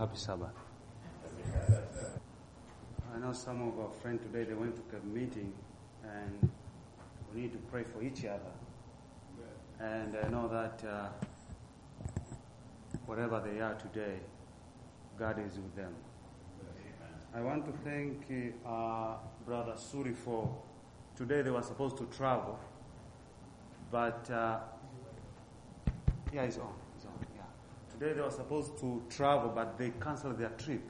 happy Sabbath. I know some of our friends today, they went to a meeting and we need to pray for each other. And I know that uh, wherever they are today, God is with them. I want to thank uh, Brother Suri for today they were supposed to travel, but uh, yeah, it's on. Today they were supposed to travel, but they canceled their trip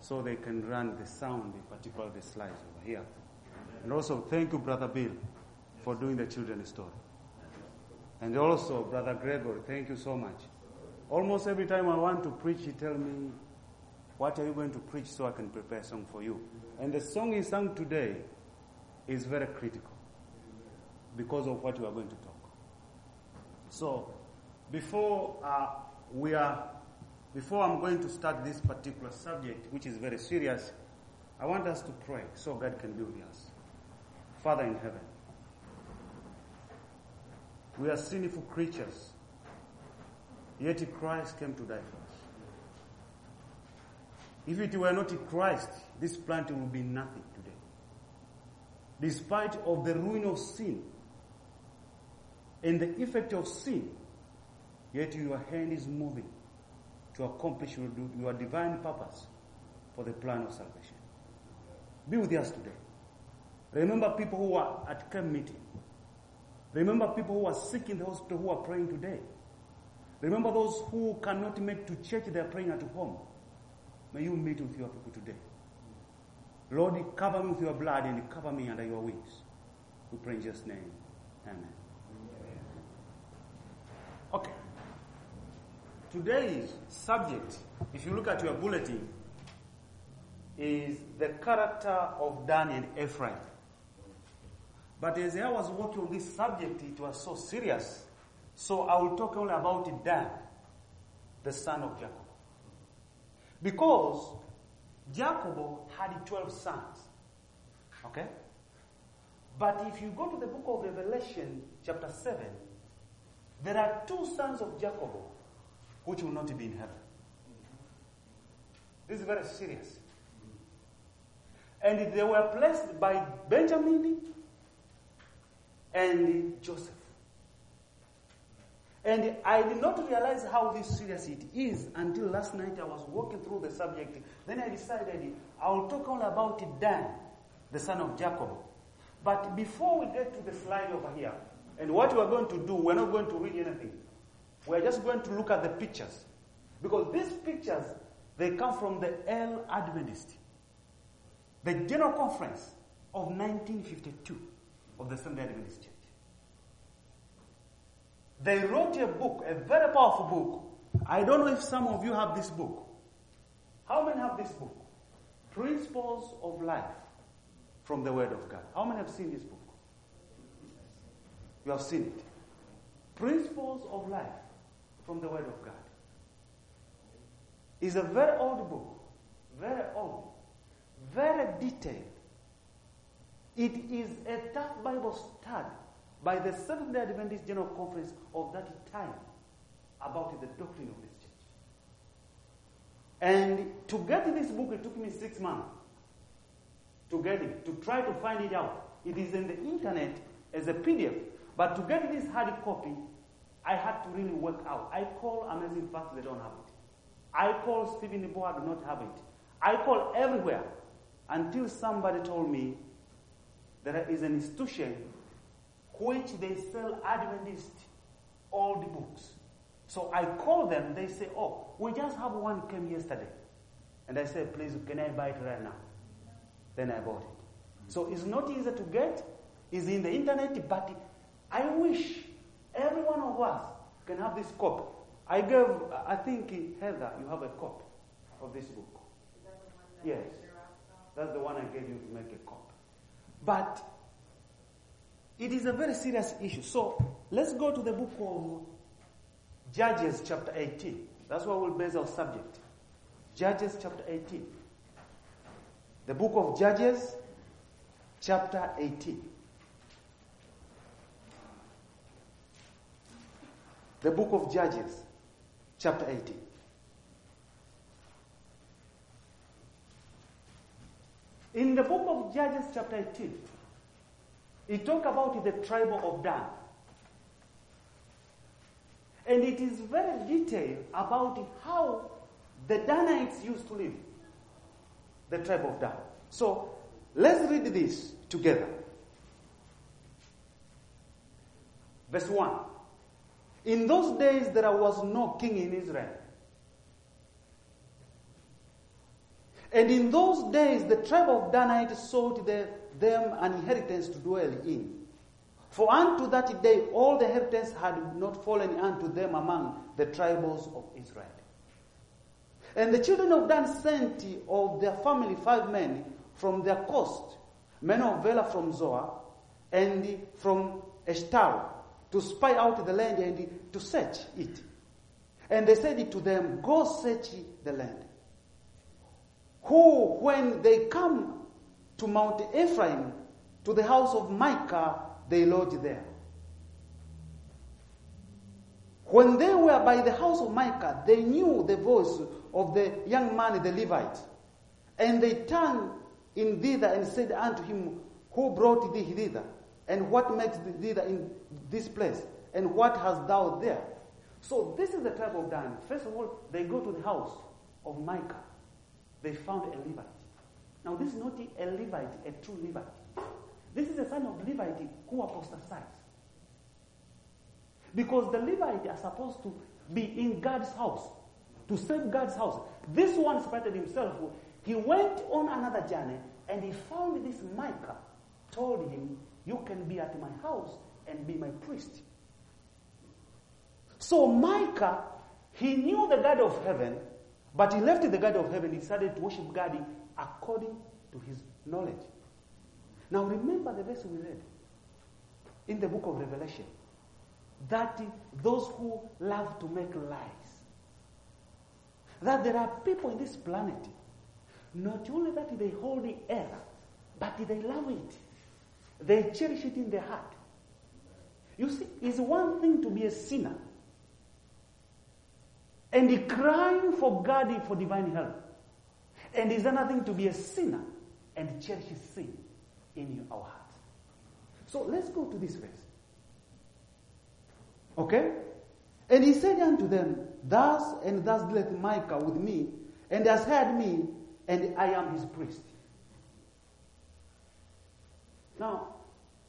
so they can run the sound, in particular the slides over here. And also, thank you, Brother Bill, for doing the children's story. And also, Brother Gregory, thank you so much. Almost every time I want to preach, he tell me, what are you going to preach so I can prepare a song for you? And the song he sang today is very critical because of what we are going to talk. So, before uh, we are, before I'm going to start this particular subject, which is very serious, I want us to pray so God can be with us. Father in heaven, we are sinful creatures, yet Christ came to die for us. If it were not Christ, this plant would be nothing today. Despite of the ruin of sin and the effect of sin, yet your hand is moving to accomplish your, your divine purpose for the plan of salvation. Be with us today. Remember people who are at camp meeting. Remember people who are sick in the hospital who are praying today. Remember those who cannot make to church, they are praying at home. May you meet with your people today. Lord, cover me with your blood and cover me under your wings. We pray in Jesus' name. Amen. Okay. Today's subject, if you look at your bulletin, is the character of Dan and Ephraim. But as I was working on this subject, it was so serious. So I will talk only about Dan, the son of Jacob. Because Jacob had 12 sons. Okay? But if you go to the book of Revelation, chapter 7, there are two sons of Jacob which will not be in heaven. This is very serious. And they were placed by Benjamin and Joseph. And I did not realize how this serious it is until last night I was walking through the subject. Then I decided I will talk all about Dan, the son of Jacob. But before we get to the slide over here, and what we are going to do, we're not going to read anything. We're just going to look at the pictures. Because these pictures, they come from the L Adventist, the General Conference of 1952 of the Sunday Adventist Church. They wrote a book, a very powerful book. I don't know if some of you have this book. How many have this book? Principles of Life from the Word of God. How many have seen this book? You have seen it. Principles of Life from the Word of God. It's a very old book. Very old. Very detailed. It is a tough Bible study by the Seventh day Adventist General Conference of that time about the doctrine of this church. And to get this book, it took me six months to get it, to try to find it out. It is in the internet as a PDF. But to get this hard copy, I had to really work out. I call Amazing Facts, they don't have it. I call Stephen Bohr, do not have it. I call everywhere until somebody told me there is an institution which they sell Adventist old books. So I call them, they say, oh, we just have one came yesterday. And I said, please, can I buy it right now? Then I bought it. So it's not easy to get. It's in the internet, but I wish every one of us can have this copy. I gave, I think, Heather, you have a copy of this book. That yes. That's the one I gave you to make a copy. But it is a very serious issue. So let's go to the book of Judges, chapter 18. That's where we'll base our subject. Judges, chapter 18. The book of Judges, chapter 18. The book of Judges, chapter 18. In the book of Judges, chapter 18, it talks about the tribe of Dan. And it is very detailed about how the Danites used to live, the tribe of Dan. So let's read this together. Verse 1. In those days there was no king in Israel. And in those days the tribe of Danite sought the, them an inheritance to dwell in. For unto that day all the inheritance had not fallen unto them among the tribes of Israel. And the children of Dan sent of their family five men from their coast, men of Bela from Zorah, and from Eshtaol, to spy out the land and to search it. And they said to them, Go search the land. Who, when they come to Mount Ephraim, to the house of Micah, they lodge there. When they were by the house of Micah, they knew the voice of the young man, the Levite. And they turned in thither and said unto him, Who brought thee thither? And what makes thee in this place? And what hast thou there? So this is the tribe of Dan. First of all, they go to the house of Micah. They found a Levite. Now, this is not a Levite, a true Levite. This is a son of Levite who apostatized. Because the Levite are supposed to be in God's house, to serve God's house. This one separated himself. He went on another journey and he found this Micah, told him, You can be at my house and be my priest. So Micah, he knew the God of heaven, but he left the God of heaven. He started to worship God according to his knowledge. Now remember the verse we read in the book of Revelation that those who love to make lies, that there are people in this planet, not only that they hold the earth, but they love it. They cherish it in their heart. You see, it's one thing to be a sinner and crying for God for divine help. And it's another thing to be a sinner and cherish sin in our heart. So let's go to this verse. Okay? And he said unto them, Thus and thus dealeth Micah with me, and has heard me, and I am his priest. Now,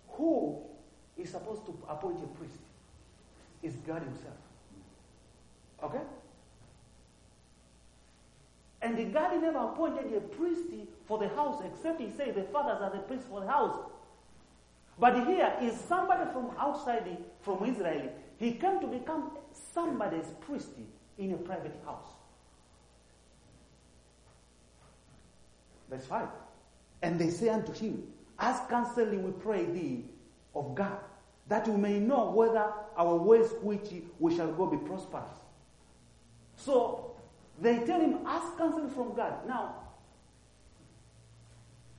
who is supposed to appoint a priest? Is God himself. Okay? And the God never appointed a priest for the house, except he said the fathers are the priests for the house. But here is somebody from outside, from Israel. He came to become somebody's priest in a private house. Verse 5. And they say unto him, Ask counseling, we pray thee, of God, that we may know whether our ways which we shall go be prosperous. So they tell him, ask counsel from God. Now,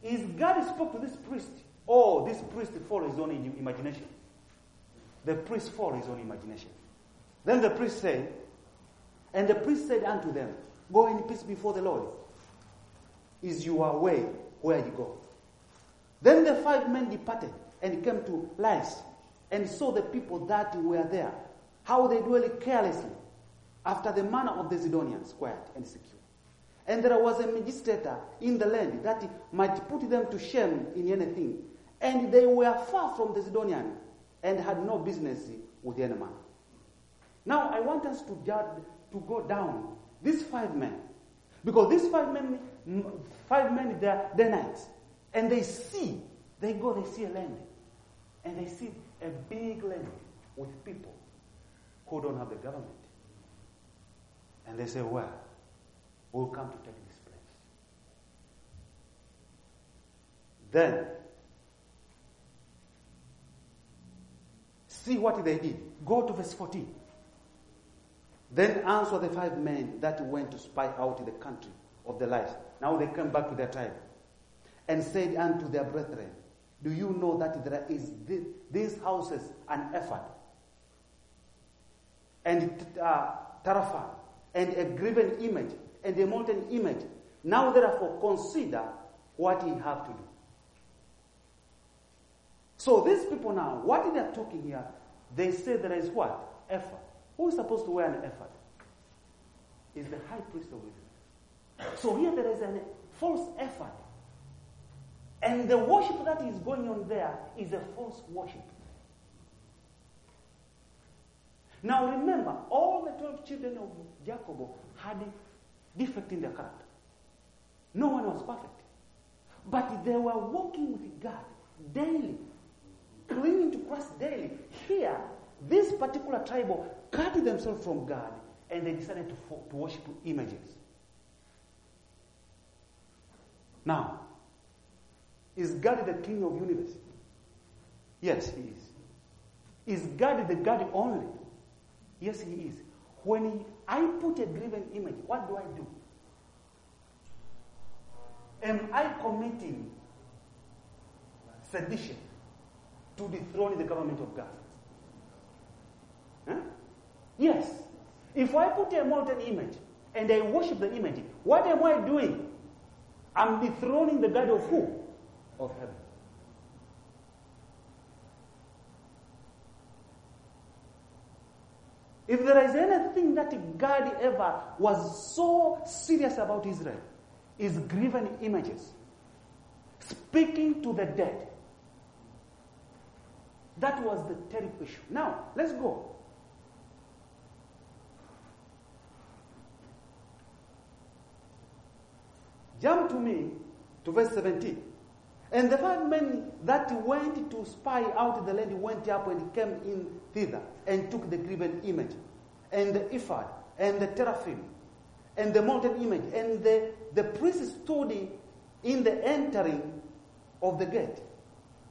is God spoke to this priest, or this priest follow his own imagination? The priest follow his own imagination. Then the priest said, and the priest said unto them, Go in peace before the Lord. Is your way where you go? Then the five men departed and came to Laish and saw the people that were there, how they dwell carelessly after the manner of the Zidonians, quiet and secure. And there was a magistrate in the land that might put them to shame in anything. And they were far from the Zidonian and had no business with any man. Now I want us to judge, to go down these five men. Because these five men, five men, they're Danites. And they see, they go, they see a landing. And they see a big landing with people who don't have the government. And they say, Well, we'll come to take this place. Then, see what they did. Go to verse 14. Then answer the five men that went to spy out the country of the light. Now they come back to their tribe and said unto their brethren, Do you know that there is this, these houses an ephod and uh, and a graven image and a molten image. Now, therefore, consider what he have to do. So these people now, what they are talking here, they say there is what? Ephod. Who is supposed to wear an ephod? Is the high priest of Israel. So here there is a false ephod. And the worship that is going on there is a false worship. Now remember, all the 12 children of Jacob had defect in their character. No one was perfect. But they were walking with God daily, clinging to Christ daily. Here, this particular tribe cut themselves from God and they decided to, to worship images. Now, is God the king of universe? Yes, he is. Is God the God only? Yes, he is. When he, I put a graven image, what do I do? Am I committing sedition to dethrone the government of God? Huh? Yes. If I put a molten image and I worship the image, what am I doing? I'm dethroning the God of who? Of heaven. If there is anything that God ever was so serious about Israel, is graven images, speaking to the dead. That was the terrible issue. Now, let's go. Jump to me to verse 17. And the five men that went to spy out the land went up and came in thither and took the graven image and the ephod and the teraphim and the molten image. And the, the priest stood in the entering of the gate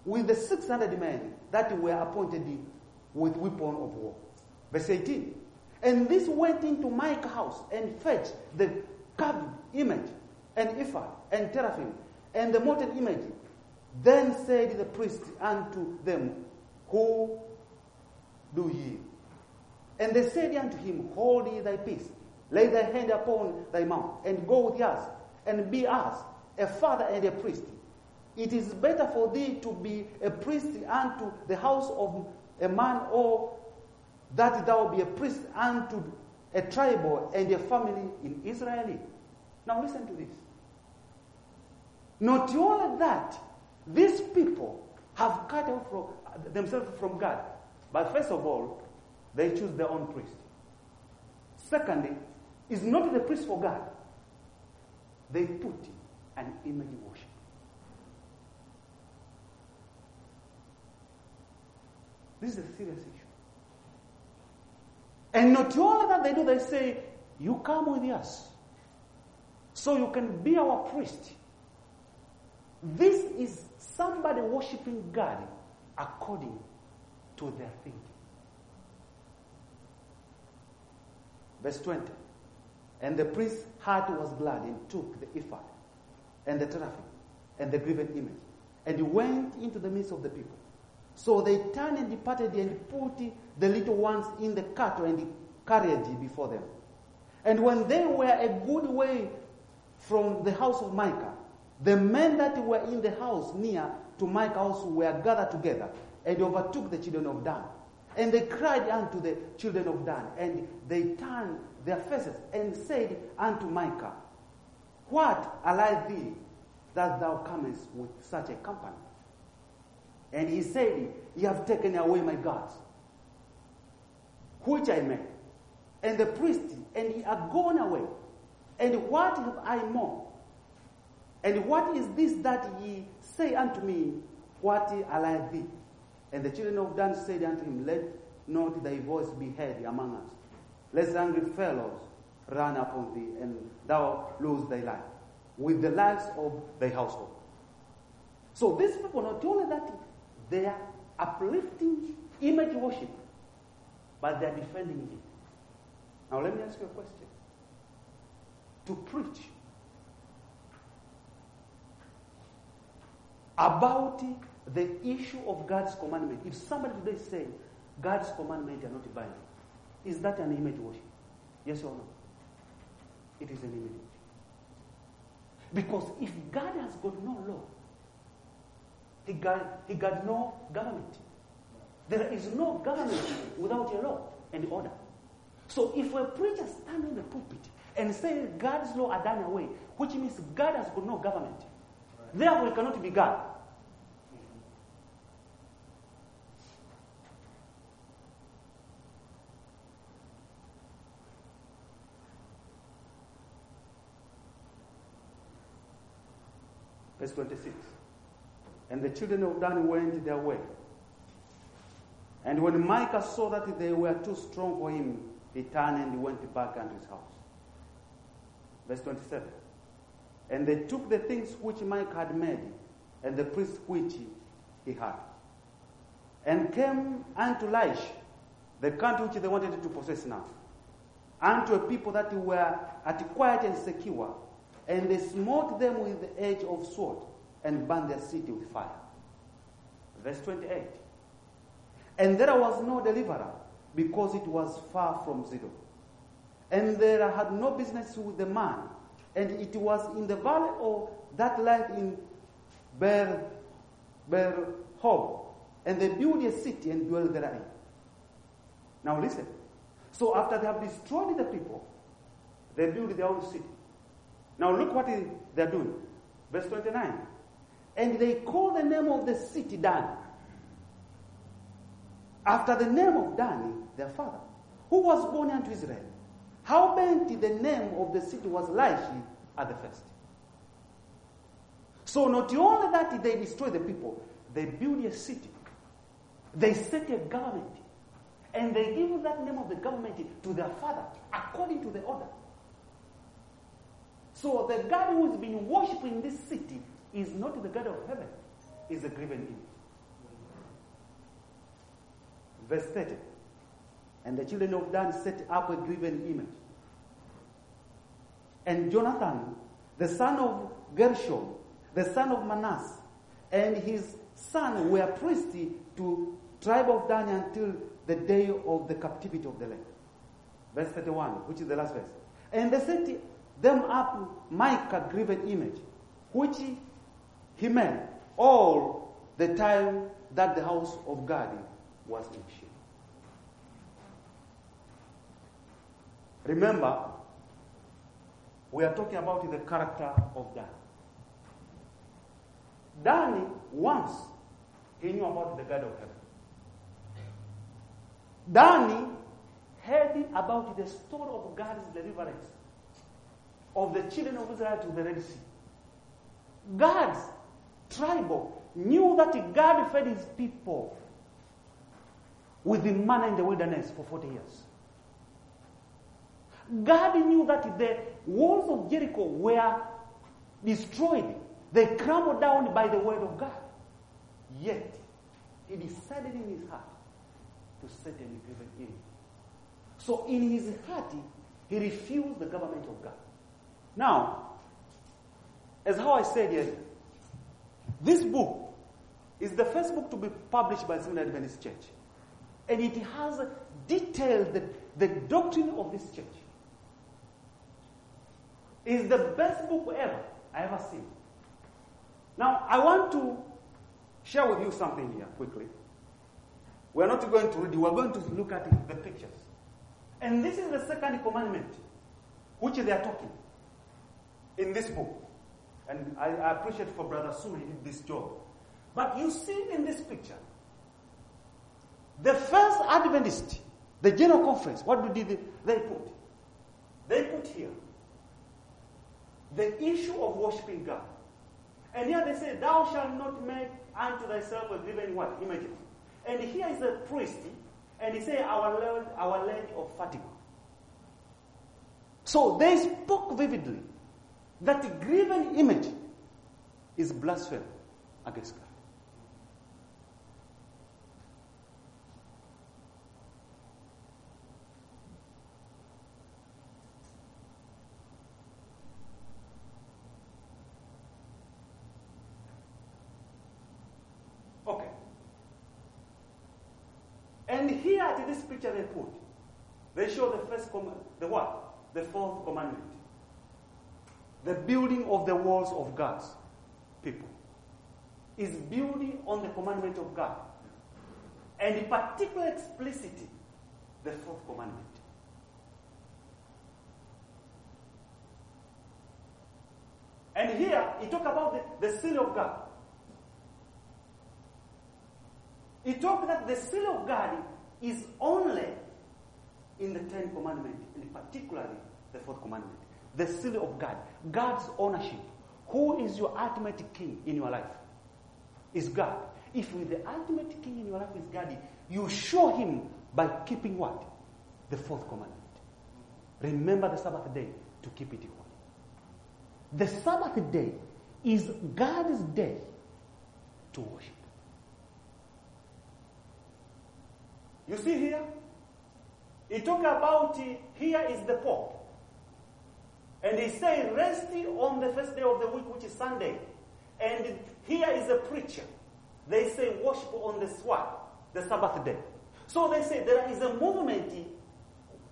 with the 600 men that were appointed with weapon of war. Verse 18. And this went into Micah's house and fetched the carved image and ephod and teraphim and the molten image then said the priest unto them, Who do ye? And they said unto him, Hold ye thy peace. Lay thy hand upon thy mouth, and go with us, and be us, a father and a priest. It is better for thee to be a priest unto the house of a man, or that thou be a priest unto a tribe and a family in Israel. Now listen to this. Not only that, these people have cut off from, themselves from God. But first of all, they choose their own priest. Secondly, is not the priest for God. They put an image worship. This is a serious issue. And not only that they do, they say, You come with us so you can be our priest. This is somebody worshiping God according to their thinking. Verse 20. And the priest's heart was glad and took the ephod and the teraphim and the graven image and he went into the midst of the people. So they turned and departed and put the little ones in the cart and carried before them. And when they were a good way from the house of Micah, the men that were in the house near to Micah's house were gathered together and overtook the children of Dan. And they cried unto the children of Dan, and they turned their faces and said unto Micah, What allied thee that thou comest with such a company? And he said, Ye have taken away my gods, which I made, and the priest, and ye are gone away. And what have I more? And what is this that ye say unto me, What allied thee? And the children of Dan said unto him, Let not thy voice be heard among us, lest angry fellows run upon thee, and thou lose thy life, with the lives of thy household. So these people, not only that they are uplifting image worship, but they are defending it. Now let me ask you a question. To preach about the issue of God's commandment. If somebody today say God's commandment are not binding, is that an image worship? Yes or no? It is an image worship. Because if God has got no law, he got, he got no government. There is no government without a law and order. So if a preacher stands on the pulpit and says God's law are done away, which means God has got no government. Therefore he cannot be God. Verse 26. And the children of Dan went their way. And when Micah saw that they were too strong for him, he turned and went back unto his house. Verse 27. And they took the things which Mike had made, and the priest which he had, and came unto Laish, the country which they wanted to possess now, unto a people that were at quiet and secure, and they smote them with the edge of sword and burned their city with fire. Verse 28. And there was no deliverer because it was far from Zidon. And there had no business with the man. And it was in the valley of that land in Ber, Ber Hob. And they built a city and dwelt therein. Now listen. So after they have destroyed the people, they build their own city. Now look what they're doing. Verse 29. And they call the name of the city Dan. After the name of Dan, their father, who was born unto Israel. How bent the name of the city was Laish at the first. So not only that they destroy the people, they build a city. They set a government. And they give that name of the government to their father according to the order. So the God who has been worshipped in this city is not the God of heaven, is a graven image. Verse 30. And the children of Dan set up a graven image. And Jonathan, the son of Gershom, the son of Manasseh, and his son were priests to tribe of Dan until the day of the captivity of the land. Verse 31, which is the last verse. And they set them up Micah graven image, which he made all the time that the house of God was in Shiloh. Remember, we are talking about the character of Dan. Dan, once, he knew about the God of heaven. Dan heard about the story of God's deliverance of the children of Israel to the Red Sea. God's tribal knew that God fed his people with the manna in the wilderness for 40 years. God knew that the walls of Jericho were destroyed. They crumbled down by the word of God. Yet, he decided in his heart to set an agreement in. So in his heart, he refused the government of God. Now, as how I said earlier, this book is the first book to be published by Seventh Adventist Church. And it has detailed the, the doctrine of this church is the best book ever I ever seen. Now, I want to share with you something here quickly. We're not going to read it, we're going to look at the pictures. And this is the second commandment which they are talking in this book. And I, I appreciate for Brother Sue, did this job. But you see in this picture, the first Adventist, the General Conference, what did they, they put? They put here the issue of worshiping God. And here they say, Thou shalt not make unto thyself a graven what? Image. And here is a priest, and he say, Our Lord, our Lady of Fatima. So they spoke vividly that the graven image is blasphemy against God. This picture they put, they show the first command, the what? The fourth commandment. the building of the walls of God's people is building on the commandment of God. And in particular explicitly, the fourth commandment. And here, he talk about the, the seal of God. He talked that the seal of God is only in the Ten Commandments, and particularly the fourth commandment. The seal of God, God's ownership. Who is your ultimate king in your life? Is God. If the ultimate king in your life is God, you show him by keeping what? The fourth commandment. Remember the Sabbath day to keep it holy. The Sabbath day is God's day to worship. You see here? He talk about here is the Pope. And he say resting on the first day of the week, which is Sunday. And here is a preacher. They say worship on the swat, the Sabbath day. So they say there is a movement,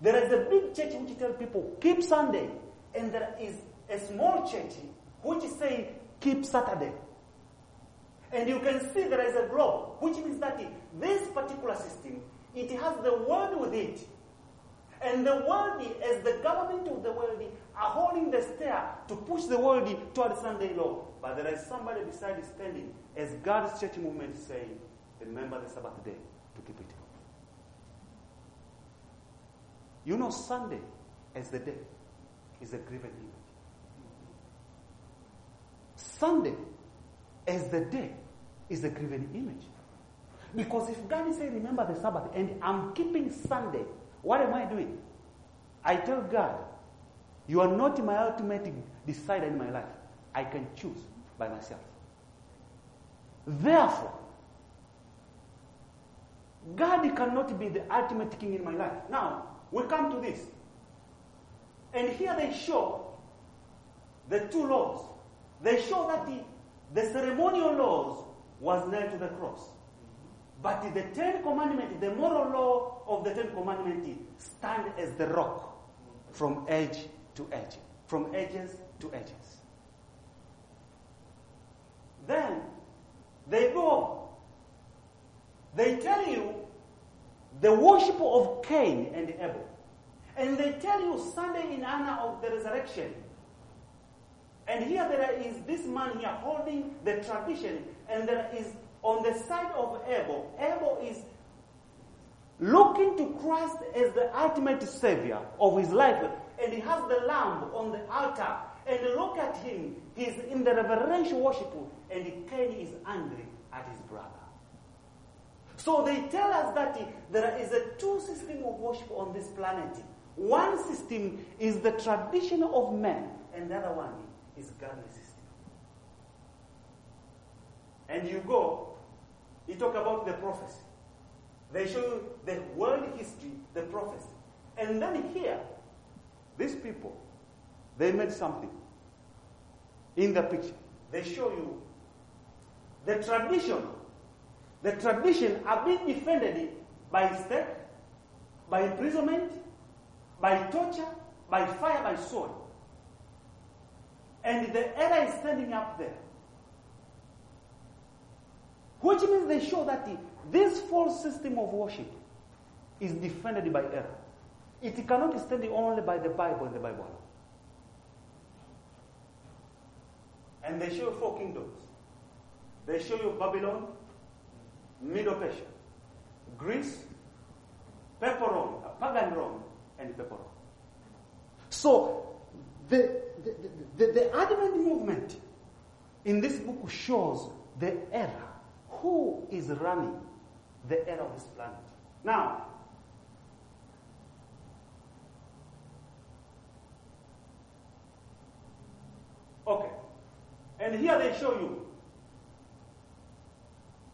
there is a big church which tell people keep Sunday, and there is a small church which say keep Saturday. And you can see there is a globe, which means that this particular system, it has the world with it. And the world, as the government of the world, are holding the stair to push the world toward Sunday law. But there is somebody beside is standing, as God's church movement saying, remember the Sabbath day to keep it. You know, Sunday as the day is a graven image. Sunday as the day is a graven image. Because if God is saying, remember the Sabbath, and I'm keeping Sunday, what am I doing? I tell God, you are not my ultimate decider in my life. I can choose by myself. Therefore, God cannot be the ultimate king in my life. Now, we come to this. And here they show the two laws. They show that the, the ceremonial laws was nailed to the cross. But the Ten Commandments, the moral law of the Ten Commandments, stand as the rock from edge to edge, from edges to edges. Then they go. They tell you the worship of Cain and Abel. And they tell you Sunday in honor of the resurrection. And here there is this man here holding the tradition, and there is on the side of Abel, Abel is looking to Christ as the ultimate savior of his life. And he has the lamb on the altar. And look at him. He's in the reverential worship. And Cain is angry at his brother. So they tell us that there is a two system of worship on this planet. One system is the tradition of men, and the other one is godly system. And you go he talk about the prophecy. They show you the world history, the prophecy. And then here, these people, they made something in the picture. They show you the tradition. The tradition are being defended by stake, by imprisonment, by torture, by fire, by sword. And the error is standing up there. Which means they show that this false system of worship is defended by error. It cannot stand only by the Bible and the Bible alone. And they show four kingdoms. They show you Babylon, Medo-Persia, Greece, Papal Rome, uh, pagan Rome, and Papal Rome. So the, the, the, the Advent movement in this book shows the error who is running the air of this planet? Now, okay. And here they show you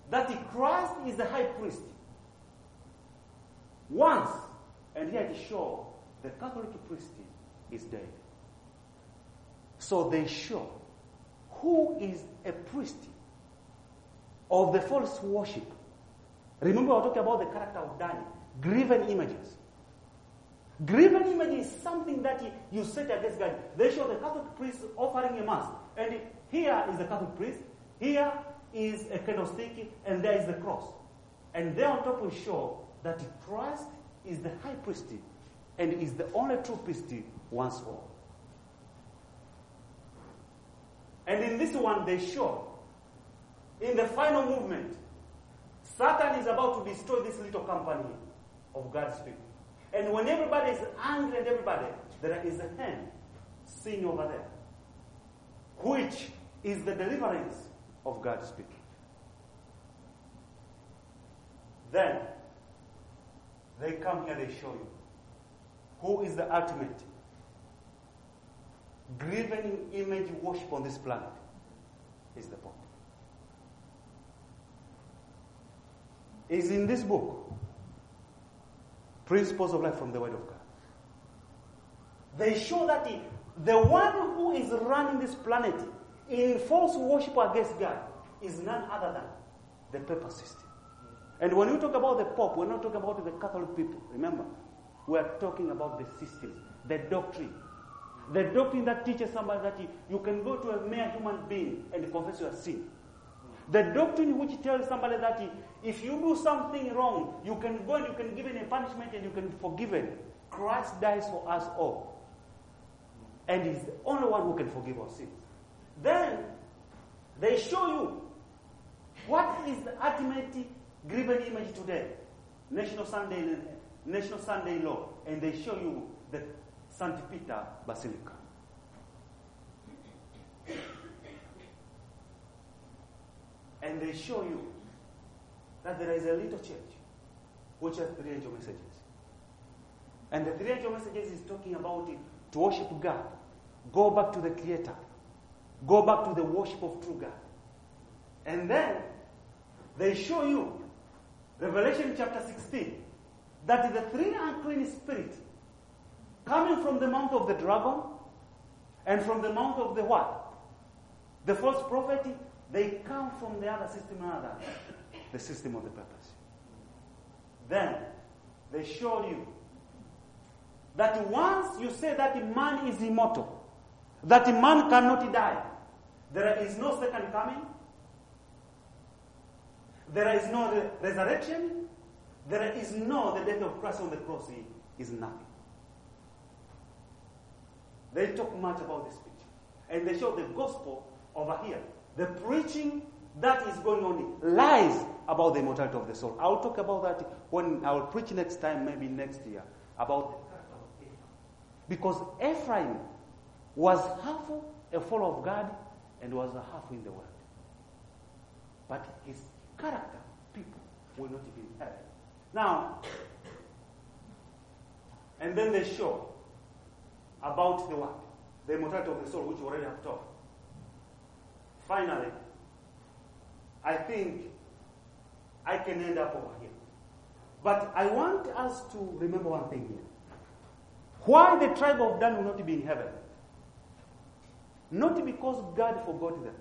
that the Christ is the high priest. Once, and here they show the Catholic priest is dead. So they show who is a priest of the false worship. Remember, we're talking about the character of Daniel, graven images. Graven image is something that you set against God. They show the Catholic priest offering a mass. And here is the Catholic priest, here is a candlestick, and there is the cross. And there on top we show that Christ is the high priest and is the only true priest once for all. And in this one, they show in the final movement, Satan is about to destroy this little company of God's people. And when everybody is angry at everybody, there is a hand seen over there, which is the deliverance of God's people. Then they come here, they show you who is the ultimate graven image worship on this planet is the Pope. Is in this book, Principles of Life from the Word of God. They show that the, one who is running this planet in false worship against God is none other than the papal system. And when we talk about the Pope, we're not talking about the Catholic people. Remember, we are talking about the systems, the doctrine. The doctrine that teaches somebody that you, you can go to a mere human being and confess your sin. The doctrine which tells somebody that if you do something wrong, you can go and you can give a punishment and you can be forgiven. Christ dies for us all. And He's the only one who can forgive our sins. Then they show you what is the ultimate graven image today. National Sunday, National Sunday law. And they show you the St. Peter Basilica. And they show you that there is a little church which has three angel messages. And the three angel messages is talking about it to worship God. Go back to the Creator. Go back to the worship of true God. And then they show you Revelation chapter 16 that the three unclean spirits coming from the mouth of the dragon and from the mouth of the what? The false prophet, they come from the other system another, the system of the purpose. Then they show you that once you say that man is immortal, that man cannot die, there is no second coming, there is no re- resurrection, there is no the death of Christ on the cross is nothing. They talk much about this picture. And they show the gospel over here. The preaching that is going on lies about the immortality of the soul. I'll talk about that when I'll preach next time, maybe next year, about because Ephraim was half a follower of God and was half in the world. But his character, people will not even have. Now, and then they show about the what? The immortality of the soul, which we already have talked. Finally, I think I can end up over here. But I want us to remember one thing here. Why the tribe of Dan will not be in heaven? Not because God forgot them,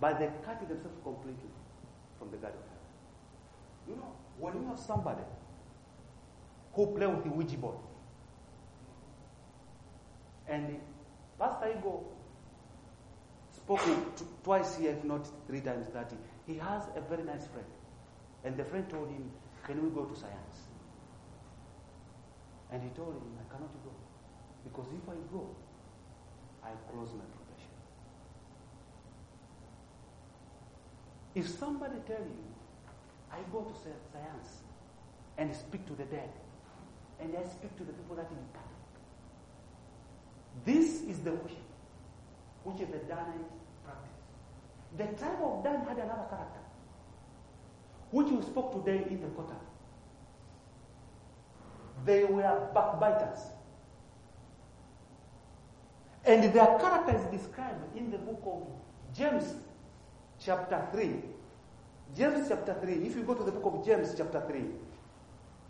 but they cut themselves completely from the God of heaven. You know, when you have somebody who play with the Ouija board, and Pastor Ego spoke twice here, if not three times, that he has a very nice friend. And the friend told him, Can we go to séance? And he told him, I cannot go. Because if I go, I close my profession. If somebody tell you, I go to séance and speak to the dead, and I speak to the people that depart, this is the worship, which is the Danite practice. The tribe of Dan had another character, which we spoke today in the quarter. They were backbiters. And their character is described in the book of James, chapter 3. James, chapter 3. If you go to the book of James, chapter 3,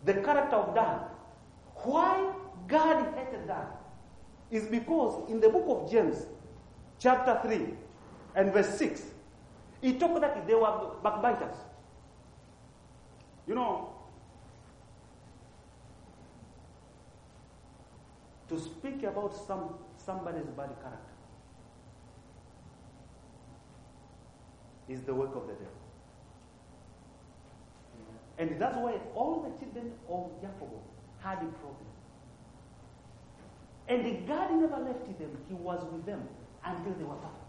the character of Dan. Why God hated Dan is because in the book of James, chapter 3 and verse 6, he talked that they were backbiters. You know, to speak about some, somebody's bad character is the work of the devil. And that's why all the children of Jacob had a problem. And the God never left them. He was with them until they were perfect.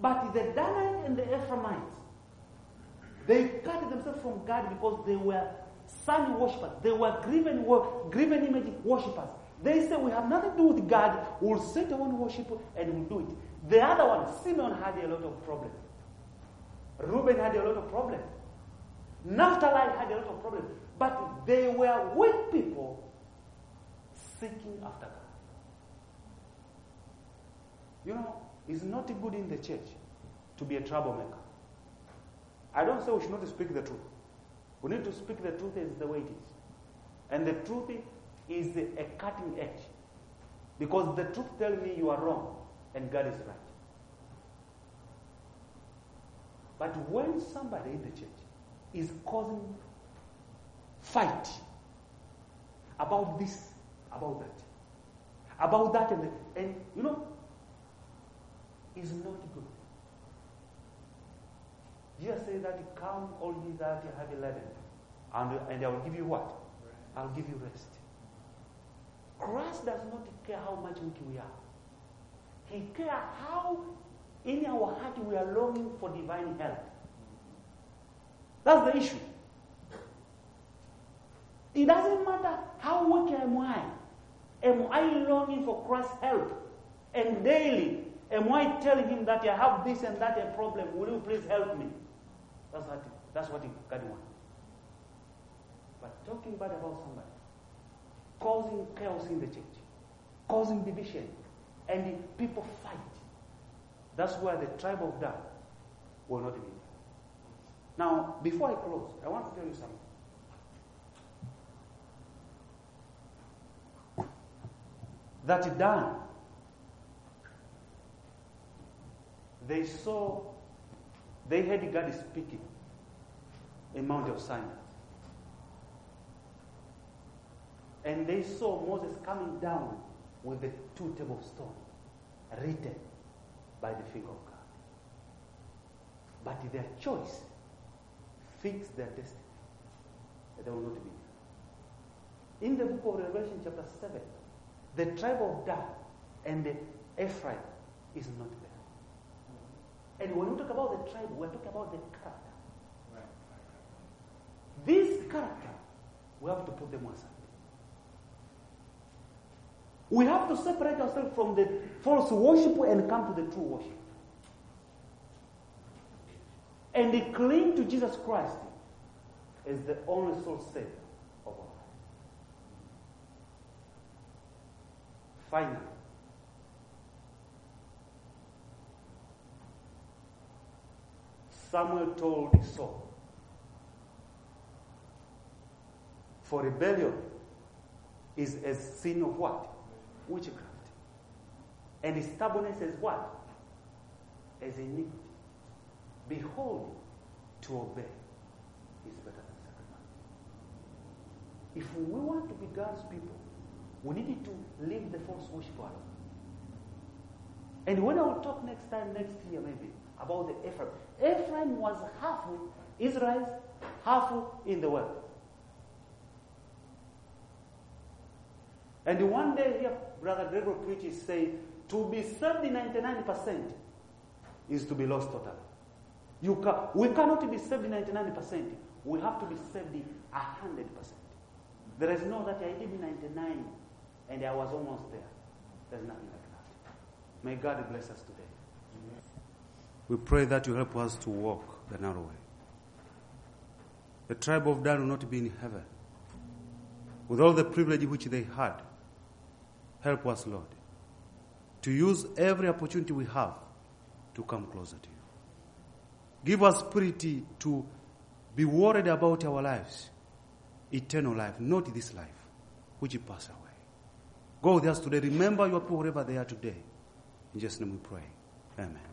But the Danites and the Ephraimites, they cut themselves from God because they were sun worshippers. They were graven, graven image worshippers. They said, We have nothing to do with God. We'll set our own worship and we'll do it. The other one, Simeon, had a lot of problems. Reuben had a lot of problems. Naphtali had a lot of problems. But they were weak people seeking after God. You know, it's not good in the church to be a troublemaker. I don't say we should not speak the truth. We need to speak the truth as the way it is. And the truth is a cutting edge. Because the truth tells me you are wrong and God is right. But when somebody in the church is causing fight about this, about that, about that, and, and you know, is not good. Jesus says that come all ye that you have laden, and, and I will give you what? I'll give you rest. Christ does not care how much weak we are. He cares how in our heart we are longing for divine help. That's the issue. It doesn't matter how weak am I. Am I longing for Christ's help? And daily, am I telling him that I have this and that a problem? Will you please help me? That's what, that's what God wants. But talking bad about somebody, causing chaos in the church, causing division, and people fight. That's where the tribe of Dan will not be. Now, before I close, I want to tell you something. That Dan, they saw, they heard God speaking in Mount of Sinai. And they saw Moses coming down with the two tables stone written by the finger of God. But their choice fixed their destiny. They will not be. In the book of Revelation, chapter 7, the tribe of Dan and the Ephraim is not there. And when we talk about the tribe, we're talking about the character. This character, we have to put them aside. We have to separate ourselves from the false worship and come to the true worship. And cling to Jesus Christ as the only soul savior of our life. Finally, Samuel told Saul, for rebellion is a sin of what? witchcraft. And stubbornness is what? As iniquity. Behold, to obey is better than sacrifice. If we want to be God's people, we need to leave the false worship alone. And when I will talk next time, next year maybe, about the Ephraim, Ephraim was half Israel's, half in the world. And one day here, Brother Gregor preaches, say, to be saved 99% is to be lost totally. You ca- we cannot be saved 99%. We have to be saved 100%. There is no that I did 99 and I was almost there. There's nothing like that. May God bless us today. We pray that you help us to walk the narrow way. The tribe of Dan will not be in heaven with all the privilege which they had Help us, Lord, to use every opportunity we have to come closer to you. Give us purity to be worried about our lives, eternal life, not this life, which pass away. Go with us today. Remember your people wherever they are today. In Jesus' name we pray. Amen.